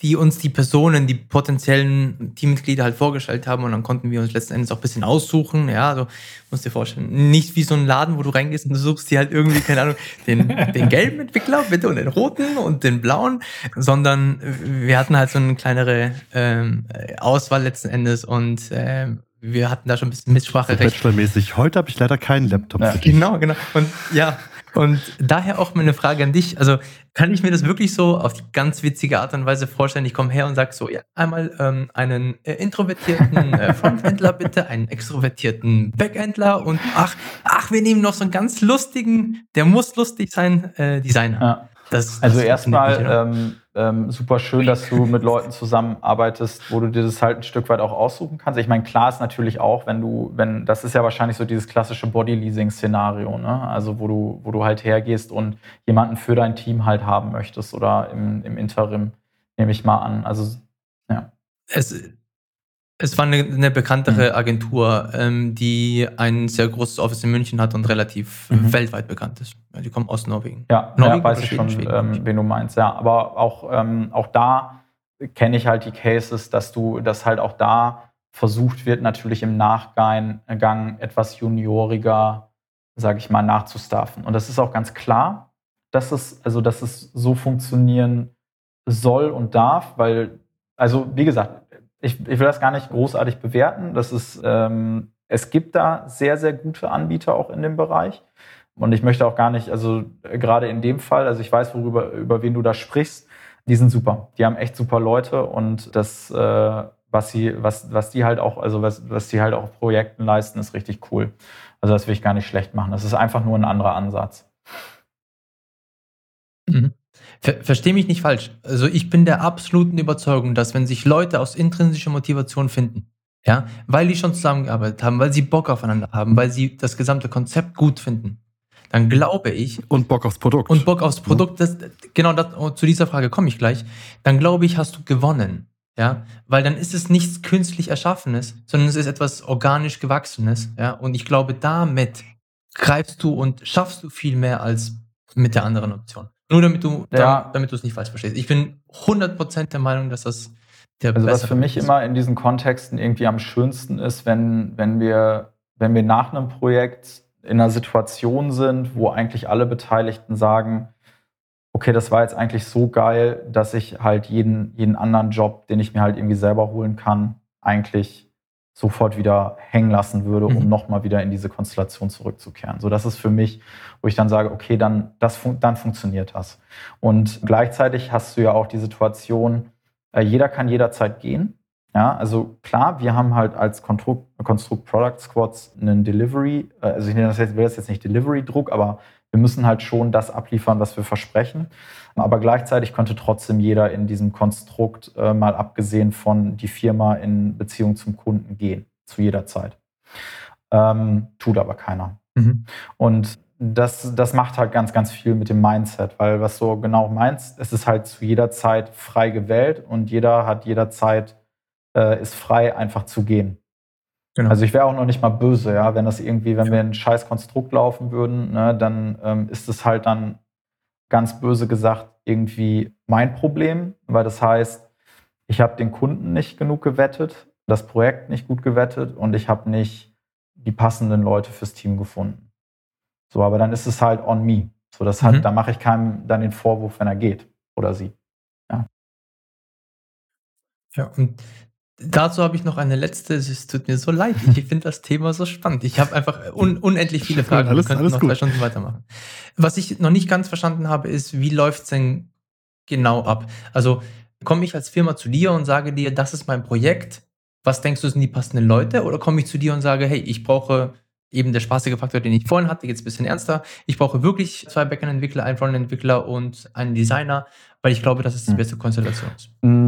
die uns die Personen, die potenziellen Teammitglieder halt vorgestellt haben und dann konnten wir uns letzten Endes auch ein bisschen aussuchen. Ja, also musst dir vorstellen, nicht wie so ein Laden, wo du reingehst und du suchst dir halt irgendwie, keine Ahnung, den, den gelben Entwickler bitte und den roten und den blauen, sondern wir hatten halt so eine kleinere ähm, Auswahl letzten Endes und ähm, wir hatten da schon ein bisschen Mitspracherecht. Bachelormäßig. Heute habe ich leider keinen Laptop. Ja, genau, genau. Und ja, und daher auch meine Frage an dich. Also kann ich mir das wirklich so auf die ganz witzige Art und Weise vorstellen? Ich komme her und sage so, ja, einmal ähm, einen äh, introvertierten äh, Frontendler bitte, einen extrovertierten Backendler und ach, ach, wir nehmen noch so einen ganz lustigen, der muss lustig sein, äh, Designer. Ja. Das, also erstmal ähm, ähm, super schön, dass du mit Leuten zusammenarbeitest, wo du dir das halt ein Stück weit auch aussuchen kannst. Ich meine, klar ist natürlich auch, wenn du, wenn, das ist ja wahrscheinlich so dieses klassische Body-Leasing-Szenario, ne? Also wo du, wo du halt hergehst und jemanden für dein Team halt haben möchtest oder im, im Interim, nehme ich mal an. Also ja. Es, es war eine, eine bekanntere mhm. Agentur, ähm, die ein sehr großes Office in München hat und relativ mhm. weltweit bekannt ist. Die kommen aus Norwegen. Ja, Norwegen ja weiß ich schon, ähm, wen du meinst. Ja, aber auch, ähm, auch da kenne ich halt die Cases, dass du, dass halt auch da versucht wird, natürlich im Nachgang etwas junioriger, sage ich mal, nachzustaffen. Und das ist auch ganz klar, dass es, also, dass es so funktionieren soll und darf, weil, also wie gesagt, ich, ich will das gar nicht großartig bewerten. Das ist, ähm, es gibt da sehr, sehr gute Anbieter auch in dem Bereich. Und ich möchte auch gar nicht, also äh, gerade in dem Fall, also ich weiß, worüber, über wen du da sprichst, die sind super. Die haben echt super Leute und das, äh, was sie, was, was die halt auch, also was, was die halt auch Projekten leisten, ist richtig cool. Also das will ich gar nicht schlecht machen. Das ist einfach nur ein anderer Ansatz. Mhm. Ver Verstehe mich nicht falsch. Also ich bin der absoluten Überzeugung, dass wenn sich Leute aus intrinsischer Motivation finden, ja, weil die schon zusammengearbeitet haben, weil sie Bock aufeinander haben, weil sie das gesamte Konzept gut finden, dann glaube ich. Und Bock aufs Produkt. Und Bock aufs Produkt, das, genau das, oh, zu dieser Frage komme ich gleich. Dann glaube ich, hast du gewonnen. Ja, weil dann ist es nichts künstlich Erschaffenes, sondern es ist etwas organisch Gewachsenes. Ja, und ich glaube, damit greifst du und schaffst du viel mehr als mit der anderen Option. Nur damit du ja. damit du es nicht falsch verstehst. Ich bin 100% der Meinung, dass das der Also was für mich ist. immer in diesen Kontexten irgendwie am schönsten ist, wenn, wenn, wir, wenn wir nach einem Projekt in einer Situation sind, wo eigentlich alle Beteiligten sagen, okay, das war jetzt eigentlich so geil, dass ich halt jeden, jeden anderen Job, den ich mir halt irgendwie selber holen kann, eigentlich sofort wieder hängen lassen würde, um mhm. nochmal wieder in diese Konstellation zurückzukehren. So, das ist für mich, wo ich dann sage, okay, dann, das fun dann funktioniert das. Und gleichzeitig hast du ja auch die Situation, äh, jeder kann jederzeit gehen. Ja, also klar, wir haben halt als Konstrukt, Konstrukt Product Squads einen Delivery, äh, also ich nenne das jetzt, will das jetzt nicht Delivery-Druck, aber wir müssen halt schon das abliefern, was wir versprechen. Aber gleichzeitig könnte trotzdem jeder in diesem Konstrukt äh, mal abgesehen von die Firma in Beziehung zum Kunden gehen, zu jeder Zeit. Ähm, tut aber keiner. Mhm. Und das, das macht halt ganz, ganz viel mit dem Mindset, weil was du genau meinst, es ist halt zu jeder Zeit frei gewählt und jeder hat jederzeit, äh, ist frei, einfach zu gehen. Genau. Also ich wäre auch noch nicht mal böse, ja, wenn das irgendwie, wenn wir ein scheiß Konstrukt laufen würden, ne, dann ähm, ist es halt dann ganz böse gesagt irgendwie mein Problem, weil das heißt, ich habe den Kunden nicht genug gewettet, das Projekt nicht gut gewettet und ich habe nicht die passenden Leute fürs Team gefunden. So, aber dann ist es halt on me. So, das mhm. hat, da mache ich keinem dann den Vorwurf, wenn er geht oder sie. Ja. Ja, und Dazu habe ich noch eine letzte. Es tut mir so leid. Ich finde das Thema so spannend. Ich habe einfach un unendlich viele Fragen. Alles, Wir könnten noch gut. zwei Stunden weitermachen. Was ich noch nicht ganz verstanden habe, ist, wie läuft es denn genau ab? Also komme ich als Firma zu dir und sage dir, das ist mein Projekt. Was denkst du, sind die passenden Leute? Oder komme ich zu dir und sage, hey, ich brauche eben der spaßige Faktor, den ich vorhin hatte, jetzt ein bisschen ernster. Ich brauche wirklich zwei Backend-Entwickler, einen Frontend-Entwickler und einen Designer, weil ich glaube, dass es die hm. beste Konstellation ist. Mm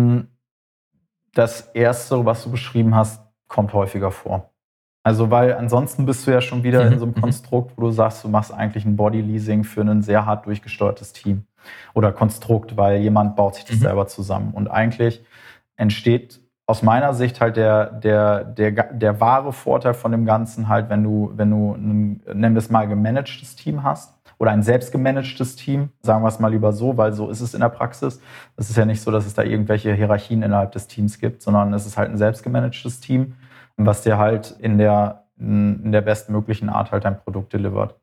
das Erste, was du beschrieben hast, kommt häufiger vor. Also, weil ansonsten bist du ja schon wieder in mhm, so einem mhm. Konstrukt, wo du sagst, du machst eigentlich ein Body-Leasing für ein sehr hart durchgesteuertes Team oder Konstrukt, weil jemand baut sich das mhm. selber zusammen. Und eigentlich entsteht aus meiner Sicht halt der, der, der, der wahre Vorteil von dem Ganzen halt, wenn du, wenn du ein, nennen wir es mal, gemanagtes Team hast oder ein selbstgemanagtes Team, sagen wir es mal lieber so, weil so ist es in der Praxis. Es ist ja nicht so, dass es da irgendwelche Hierarchien innerhalb des Teams gibt, sondern es ist halt ein selbstgemanagtes Team, was dir halt in der in der bestmöglichen Art halt dein Produkt delivert.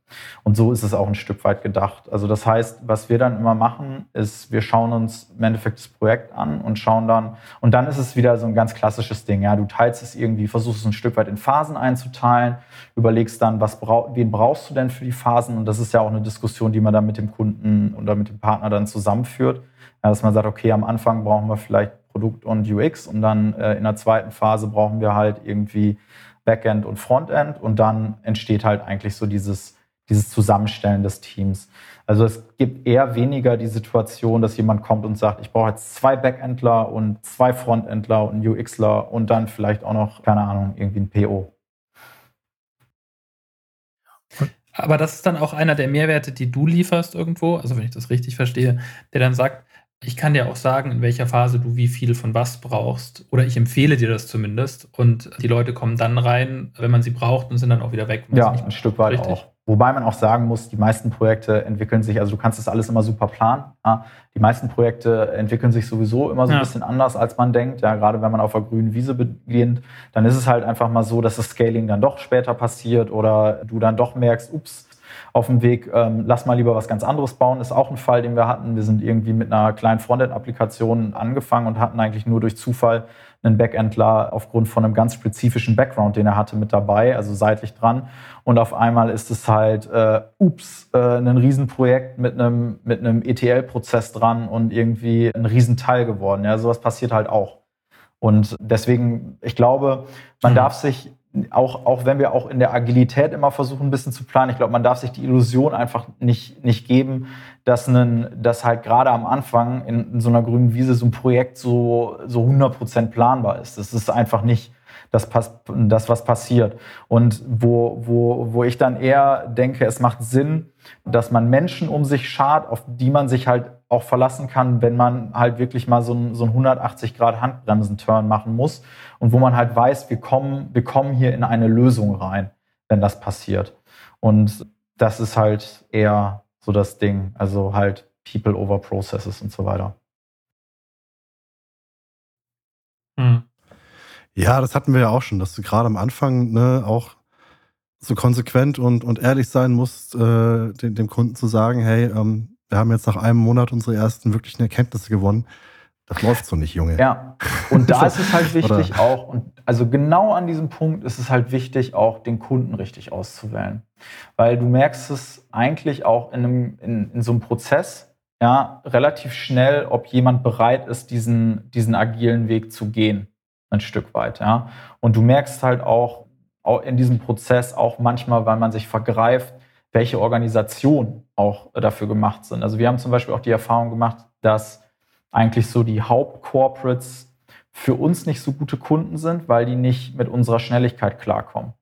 Und so ist es auch ein Stück weit gedacht. Also das heißt, was wir dann immer machen, ist, wir schauen uns im Endeffekt das Projekt an und schauen dann, und dann ist es wieder so ein ganz klassisches Ding. Ja, du teilst es irgendwie, versuchst es ein Stück weit in Phasen einzuteilen, überlegst dann, was brauch, wen brauchst du denn für die Phasen? Und das ist ja auch eine Diskussion, die man dann mit dem Kunden oder mit dem Partner dann zusammenführt. Ja, dass man sagt, okay, am Anfang brauchen wir vielleicht Produkt und UX und dann äh, in der zweiten Phase brauchen wir halt irgendwie Backend und Frontend und dann entsteht halt eigentlich so dieses, dieses Zusammenstellen des Teams. Also es gibt eher weniger die Situation, dass jemand kommt und sagt, ich brauche jetzt zwei Backendler und zwei Frontendler und UXler und dann vielleicht auch noch, keine Ahnung, irgendwie ein PO. Aber das ist dann auch einer der Mehrwerte, die du lieferst irgendwo, also wenn ich das richtig verstehe, der dann sagt, ich kann dir auch sagen, in welcher Phase du wie viel von was brauchst. Oder ich empfehle dir das zumindest. Und die Leute kommen dann rein, wenn man sie braucht und sind dann auch wieder weg. Ja, ein Stück weit richtig. auch. Wobei man auch sagen muss, die meisten Projekte entwickeln sich, also du kannst das alles immer super planen. Ja. Die meisten Projekte entwickeln sich sowieso immer so ein ja. bisschen anders, als man denkt. Ja, gerade wenn man auf einer grünen Wiese beginnt, dann ist es halt einfach mal so, dass das Scaling dann doch später passiert oder du dann doch merkst, ups, auf dem Weg, ähm, lass mal lieber was ganz anderes bauen, ist auch ein Fall, den wir hatten. Wir sind irgendwie mit einer kleinen Frontend-Applikation angefangen und hatten eigentlich nur durch Zufall einen Backendler aufgrund von einem ganz spezifischen Background, den er hatte, mit dabei, also seitlich dran. Und auf einmal ist es halt, äh, ups, äh, ein Riesenprojekt mit einem, mit einem ETL-Prozess dran und irgendwie ein Riesenteil geworden. Ja, sowas passiert halt auch. Und deswegen, ich glaube, man mhm. darf sich auch, auch wenn wir auch in der Agilität immer versuchen, ein bisschen zu planen, ich glaube, man darf sich die Illusion einfach nicht, nicht geben, dass, einen, dass halt gerade am Anfang in, in, so einer grünen Wiese so ein Projekt so, so 100% planbar ist. Das ist einfach nicht das, das was passiert. Und wo, wo, wo ich dann eher denke, es macht Sinn, dass man Menschen um sich schart, auf die man sich halt auch verlassen kann, wenn man halt wirklich mal so ein, so ein 180 Grad Handbremsen-Turn machen muss und wo man halt weiß, wir kommen, wir kommen hier in eine Lösung rein, wenn das passiert. Und das ist halt eher so das Ding, also halt People over Processes und so weiter. Hm. Ja, das hatten wir ja auch schon, dass du gerade am Anfang ne, auch so konsequent und, und ehrlich sein musst, äh, dem, dem, Kunden zu sagen, hey, ähm, wir haben jetzt nach einem Monat unsere ersten wirklichen Erkenntnisse gewonnen. Das läuft so nicht, Junge. Ja, und da ist es halt wichtig Oder? auch, und also genau an diesem Punkt ist es halt wichtig, auch den Kunden richtig auszuwählen. Weil du merkst es eigentlich auch in, einem, in, in so einem Prozess, ja, relativ schnell, ob jemand bereit ist, diesen, diesen agilen Weg zu gehen, ein Stück weit, ja. Und du merkst halt auch, auch in diesem Prozess auch manchmal, weil man sich vergreift, welche Organisationen auch dafür gemacht sind. Also wir haben zum Beispiel auch die Erfahrung gemacht, dass eigentlich so die Hauptcorporates für uns nicht so gute Kunden sind, weil die nicht mit unserer Schnelligkeit klarkommen.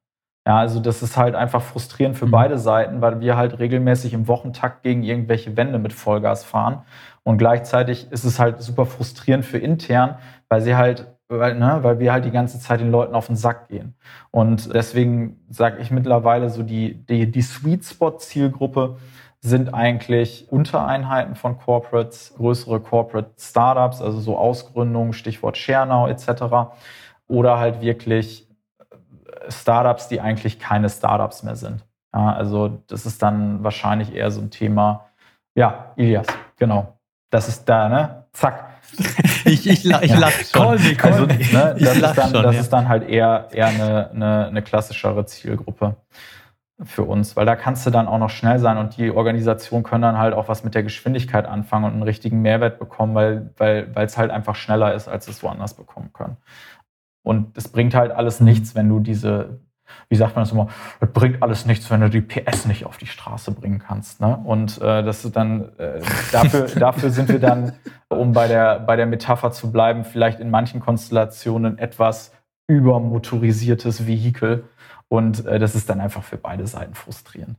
Ja, also das ist halt einfach frustrierend für mhm. beide Seiten, weil wir halt regelmäßig im Wochentakt gegen irgendwelche Wände mit Vollgas fahren. Und gleichzeitig ist es halt super frustrierend für intern, weil sie halt, weil, ne, weil wir halt die ganze Zeit den Leuten auf den Sack gehen. Und deswegen sage ich mittlerweile so die, die, die Sweet Spot Zielgruppe sind eigentlich Untereinheiten von Corporates, größere Corporate Startups, also so Ausgründungen, Stichwort ShareNow etc. Oder halt wirklich äh, Startups, die eigentlich keine Startups mehr sind. Ja, also das ist dann wahrscheinlich eher so ein Thema. Ja, Ilias, genau. Das ist da, ne? Zack. ich ich, ich lach schon. Call me, call also, ne, das, ist dann, schon, das ja. ist dann halt eher, eher eine, eine, eine klassischere Zielgruppe für uns, weil da kannst du dann auch noch schnell sein und die Organisationen können dann halt auch was mit der Geschwindigkeit anfangen und einen richtigen Mehrwert bekommen, weil weil weil es halt einfach schneller ist, als es woanders bekommen können. Und es bringt halt alles mhm. nichts, wenn du diese, wie sagt man das immer, es bringt alles nichts, wenn du die PS nicht auf die Straße bringen kannst. Ne? Und äh, das ist dann äh, dafür dafür sind wir dann, um bei der bei der Metapher zu bleiben, vielleicht in manchen Konstellationen etwas übermotorisiertes Vehikel und äh, das ist dann einfach für beide Seiten frustrierend.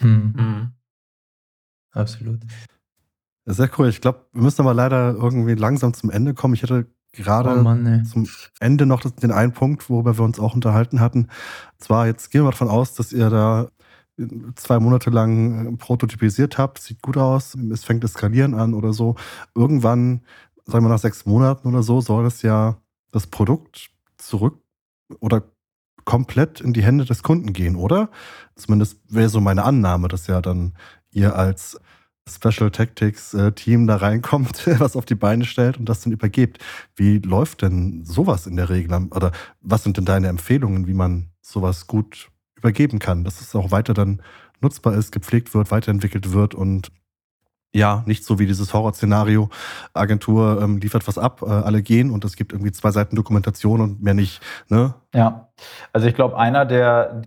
Mhm. Mhm. Absolut. Sehr cool. Ich glaube, wir müssen aber leider irgendwie langsam zum Ende kommen. Ich hätte gerade Oh Mann, zum Ende noch den einen Punkt, worüber wir uns auch unterhalten hatten. Zwar, jetzt gehen wir davon aus, dass ihr da zwei Monate lang äh, prototypisiert habt, sieht gut aus, es fängt das Skalieren an oder so. Irgendwann, sagen wir nach sechs Monaten oder so, soll das ja das Produkt zurück oder komplett in die Hände des Kunden gehen, oder? Zumindest wäre so meine Annahme, dass ja dann ihr als Special Tactics äh, Team da reinkommt, was auf die Beine stellt und das dann übergebt. Wie läuft denn sowas in der Regel? Oder was sind denn deine Empfehlungen, wie man sowas gut übergeben kann, dass es auch weiter dann nutzbar ist, gepflegt wird, weiterentwickelt wird und ja, nicht so wie dieses Horrorszenario, Agentur ähm, liefert was ab, äh, alle gehen und es gibt irgendwie zwei Seiten Dokumentation und mehr nicht. Ne? Ja, also ich glaube, einer der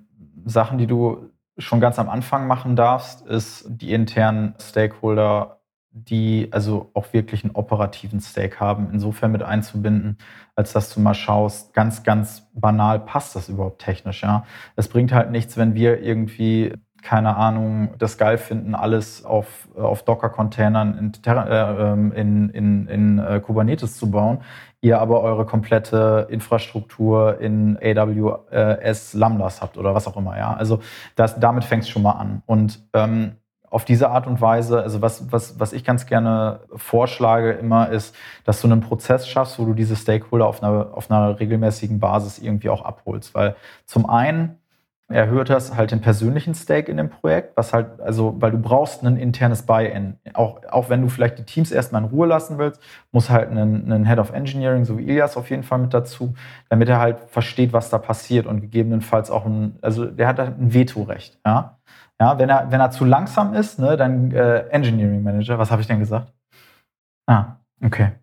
Sachen, die du schon ganz am Anfang machen darfst, ist die internen Stakeholder, die also auch wirklich einen operativen Stake haben, insofern mit einzubinden, als dass du mal schaust, ganz, ganz banal, passt das überhaupt technisch, ja? Es bringt halt nichts, wenn wir irgendwie keine Ahnung, das geil finden, alles auf, auf Docker-Containern in, äh, ähm, in, in, in äh, Kubernetes zu bauen, ihr aber eure komplette Infrastruktur in AWS Lambdas habt oder was auch immer, ja. Also das, damit fängt es schon mal an. Und ähm, auf diese Art und Weise, also was, was, was ich ganz gerne vorschlage immer ist, dass du einen Prozess schaffst, wo du diese Stakeholder auf einer, auf einer regelmäßigen Basis irgendwie auch abholst. Weil zum einen erhöht das halt den persönlichen Stake in dem Projekt, was halt, also, weil du brauchst ein internes Buy-in. Auch, auch wenn du vielleicht die Teams erstmal in Ruhe lassen willst, muss halt ein, ein Head of Engineering, so wie Ilias auf jeden Fall mit dazu, damit er halt versteht, was da passiert und gegebenenfalls auch ein, also der hat ein Vetorecht, ja. Ja, wenn er, wenn er zu langsam ist, ne, dann äh, Engineering Manager, was habe ich denn gesagt? Ah, okay.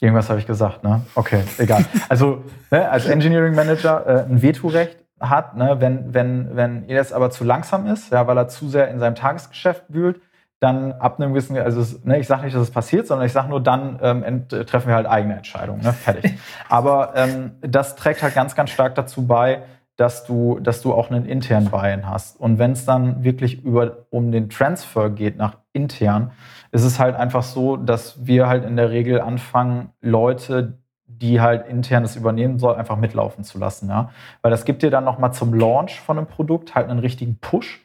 Irgendwas habe ich gesagt, ne? Okay, egal. Also ne, als Engineering Manager äh, ein Vetorecht hat, ne, wenn, wenn, wenn er jetzt aber zu langsam ist, ja, weil er zu sehr in seinem Tagesgeschäft wühlt, dann ab einem gewissen, also es, ne, ich sage nicht, dass es passiert, sondern ich sage nur, dann ähm, äh, treffen wir halt eigene Entscheidungen, ne, fertig. Aber ähm, das trägt halt ganz, ganz stark dazu bei, dass du, dass du auch einen internen Buy-in hast. Und wenn es dann wirklich über, um den Transfer geht nach intern, ist es halt einfach so, dass wir halt in der Regel anfangen, Leute, die halt internes übernehmen soll, einfach mitlaufen zu lassen. Ja? Weil das gibt dir dann nochmal zum Launch von einem Produkt halt einen richtigen Push.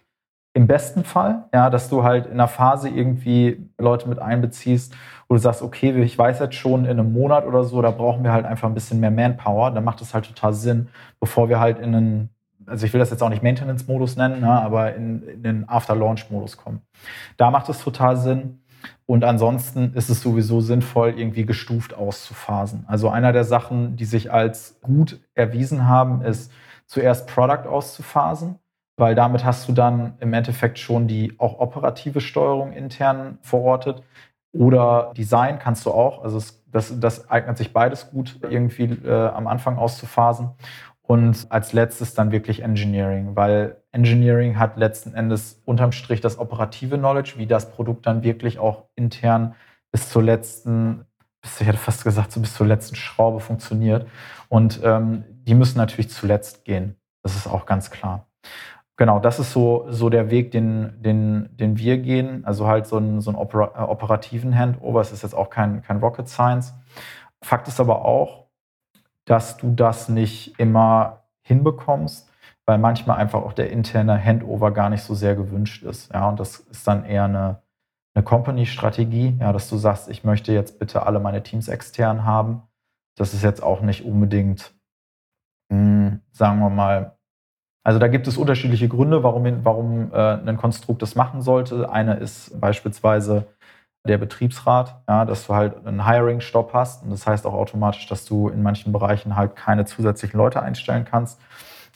Im besten Fall, ja, dass du halt in einer Phase irgendwie Leute mit einbeziehst, wo du sagst, okay, ich weiß jetzt schon in einem Monat oder so, da brauchen wir halt einfach ein bisschen mehr Manpower. Dann macht es halt total Sinn, bevor wir halt in einen, also ich will das jetzt auch nicht Maintenance-Modus nennen, ne, aber in, in den After-Launch-Modus kommen. Da macht es total Sinn. Und ansonsten ist es sowieso sinnvoll, irgendwie gestuft auszuphasen. Also einer der Sachen, die sich als gut erwiesen haben, ist zuerst Product auszuphasen, weil damit hast du dann im Endeffekt schon die auch operative Steuerung intern verortet. Oder Design kannst du auch. Also es, das, das eignet sich beides gut, irgendwie äh, am Anfang auszuphasen. Und als letztes dann wirklich Engineering, weil Engineering hat letzten Endes unterm Strich das operative Knowledge, wie das Produkt dann wirklich auch intern bis zur letzten, ich hätte fast gesagt, so bis zur letzten Schraube funktioniert. Und ähm, die müssen natürlich zuletzt gehen. Das ist auch ganz klar. Genau, das ist so, so der Weg, den, den, den wir gehen. Also halt so einen, so einen opera äh, operativen Handover. Es ist jetzt auch kein, kein Rocket Science. Fakt ist aber auch, dass du das nicht immer hinbekommst, weil manchmal einfach auch der interne Handover gar nicht so sehr gewünscht ist. Ja, und das ist dann eher eine, eine Company-Strategie, ja, dass du sagst, ich möchte jetzt bitte alle meine Teams extern haben. Das ist jetzt auch nicht unbedingt, mh, sagen wir mal, also da gibt es unterschiedliche Gründe, warum, warum äh, ein Konstrukt das machen sollte. Eine ist beispielsweise der Betriebsrat, ja, dass du halt einen Hiring-Stopp hast. Und das heißt auch automatisch, dass du in manchen Bereichen halt keine zusätzlichen Leute einstellen kannst.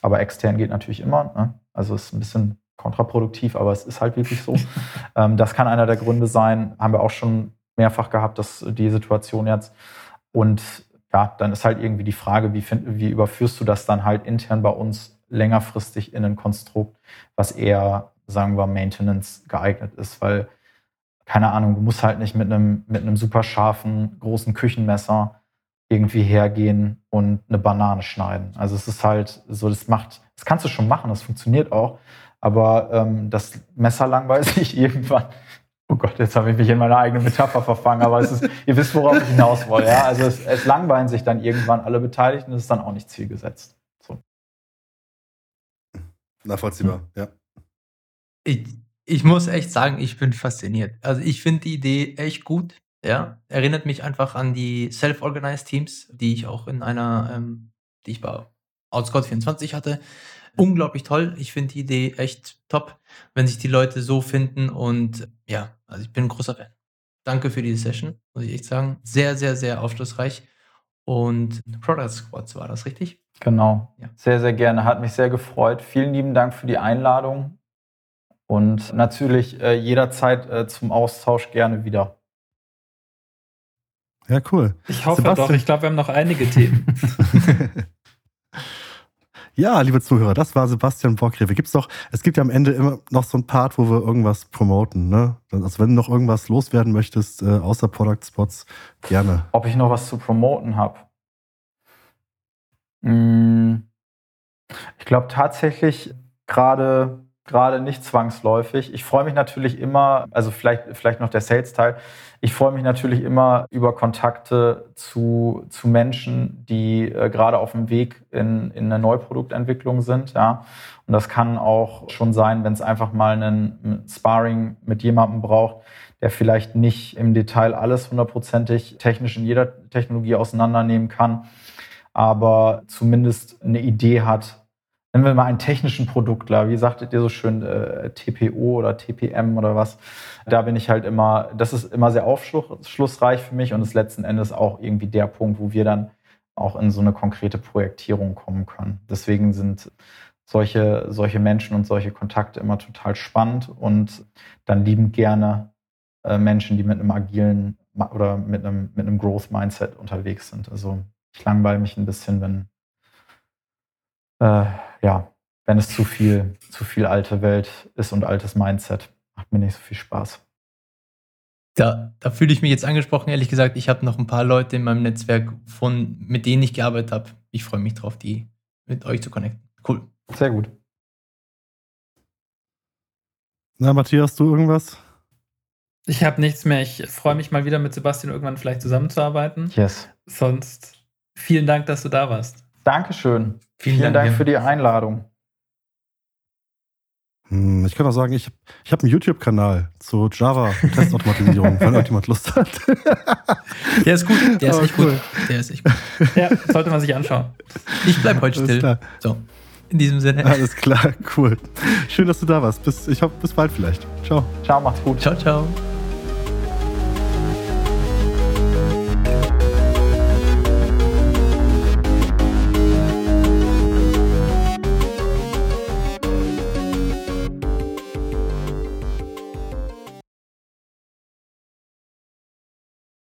Aber extern geht natürlich immer. Ne? Also ist ein bisschen kontraproduktiv, aber es ist halt wirklich so. ähm, das kann einer der Gründe sein. Haben wir auch schon mehrfach gehabt, dass die Situation jetzt. Und ja, dann ist halt irgendwie die Frage, wie, find, wie überführst du das dann halt intern bei uns längerfristig in ein Konstrukt, was eher, sagen wir, Maintenance geeignet ist, weil keine Ahnung, du musst halt nicht mit einem, mit einem super scharfen, großen Küchenmesser irgendwie hergehen und eine Banane schneiden. Also es ist halt so, das macht, das kannst du schon machen, das funktioniert auch, aber ähm, das Messer langweilt sich irgendwann. Oh Oh Gott, jetzt habe ich mich in meiner eigenen Metapher verfangen, aber es ist, ihr wisst, worauf ich hinaus will. Ja? Also es, es langweilen sich dann irgendwann alle Beteiligten, das ist dann auch nicht zielgesetzt. So. Nachvollziehbar, ja. Ich, ich muss echt sagen, ich bin fasziniert. Also ich finde die Idee echt gut. Ja, erinnert mich einfach an die Self-Organized Teams, die ich auch in einer, ähm, die ich bei Outscout 24 hatte. Unglaublich toll. Ich finde die Idee echt top, wenn sich die Leute so finden. Und ja, also ich bin ein großer Fan. Danke für diese Session, muss ich echt sagen. Sehr, sehr, sehr aufschlussreich. Und Product Squads war das richtig? Genau. Ja. Sehr, sehr gerne. Hat mich sehr gefreut. Vielen lieben Dank für die Einladung. Und natürlich äh, jederzeit äh, zum Austausch gerne wieder. Ja, cool. Ich hoffe Sebastian. doch. Ich glaube, wir haben noch einige Themen. ja, liebe Zuhörer, das war Sebastian Bockrewe. Gibt's doch, es gibt ja am Ende immer noch so ein Part, wo wir irgendwas promoten, ne? Also wenn du noch irgendwas loswerden möchtest, äh, außer Product Spots, gerne. Ob ich noch was zu promoten habe? Hm, ich glaube tatsächlich gerade gerade nicht zwangsläufig. Ich freue mich natürlich immer, also vielleicht, vielleicht noch der Sales-Teil, ich freue mich natürlich immer über Kontakte zu, zu Menschen, die äh, gerade auf dem Weg in, in eine Neuproduktentwicklung sind. Ja. Und das kann auch schon sein, wenn es einfach mal einen Sparring mit jemandem braucht, der vielleicht nicht im Detail alles hundertprozentig technisch in jeder Technologie auseinandernehmen kann, aber zumindest eine Idee hat, nennen wir mal einen technischen Produktler, wie sagtet ihr so schön, äh, TPO oder TPM oder was, da bin ich halt immer, das ist immer sehr aufschlussreich für mich und ist letzten Endes auch irgendwie der Punkt, wo wir dann auch in so eine konkrete Projektierung kommen können. Deswegen sind solche, solche Menschen und solche Kontakte immer total spannend und dann lieben gerne äh, Menschen, die mit einem agilen oder mit einem, mit einem Growth-Mindset unterwegs sind. Also ich langweile mich ein bisschen, wenn äh, ja, wenn es zu viel, zu viel alte Welt ist und altes Mindset, macht mir nicht so viel Spaß. Da, da fühle ich mich jetzt angesprochen, ehrlich gesagt. Ich habe noch ein paar Leute in meinem Netzwerk, von, mit denen ich gearbeitet habe. Ich freue mich drauf, die mit euch zu connecten. Cool. Sehr gut. Na, Matthias, du irgendwas? Ich habe nichts mehr. Ich freue mich mal wieder mit Sebastian irgendwann vielleicht zusammenzuarbeiten. Yes. Sonst vielen Dank, dass du da warst. Dankeschön. Vielen, Vielen Dank, Dank für die Einladung. Hm, ich kann auch sagen, ich, ich habe einen YouTube-Kanal zu Java-Testautomatisierung, wenn irgendjemand Lust hat. Der ist gut, der ist oh, echt cool. gut. Der ist echt gut. Ja, sollte man sich anschauen. Ich bleibe heute still. So, in diesem Sinne. Alles klar, cool. Schön, dass du da warst. Bis, ich hoffe, bis bald vielleicht. Ciao. Ciao, macht's gut. Ciao, ciao.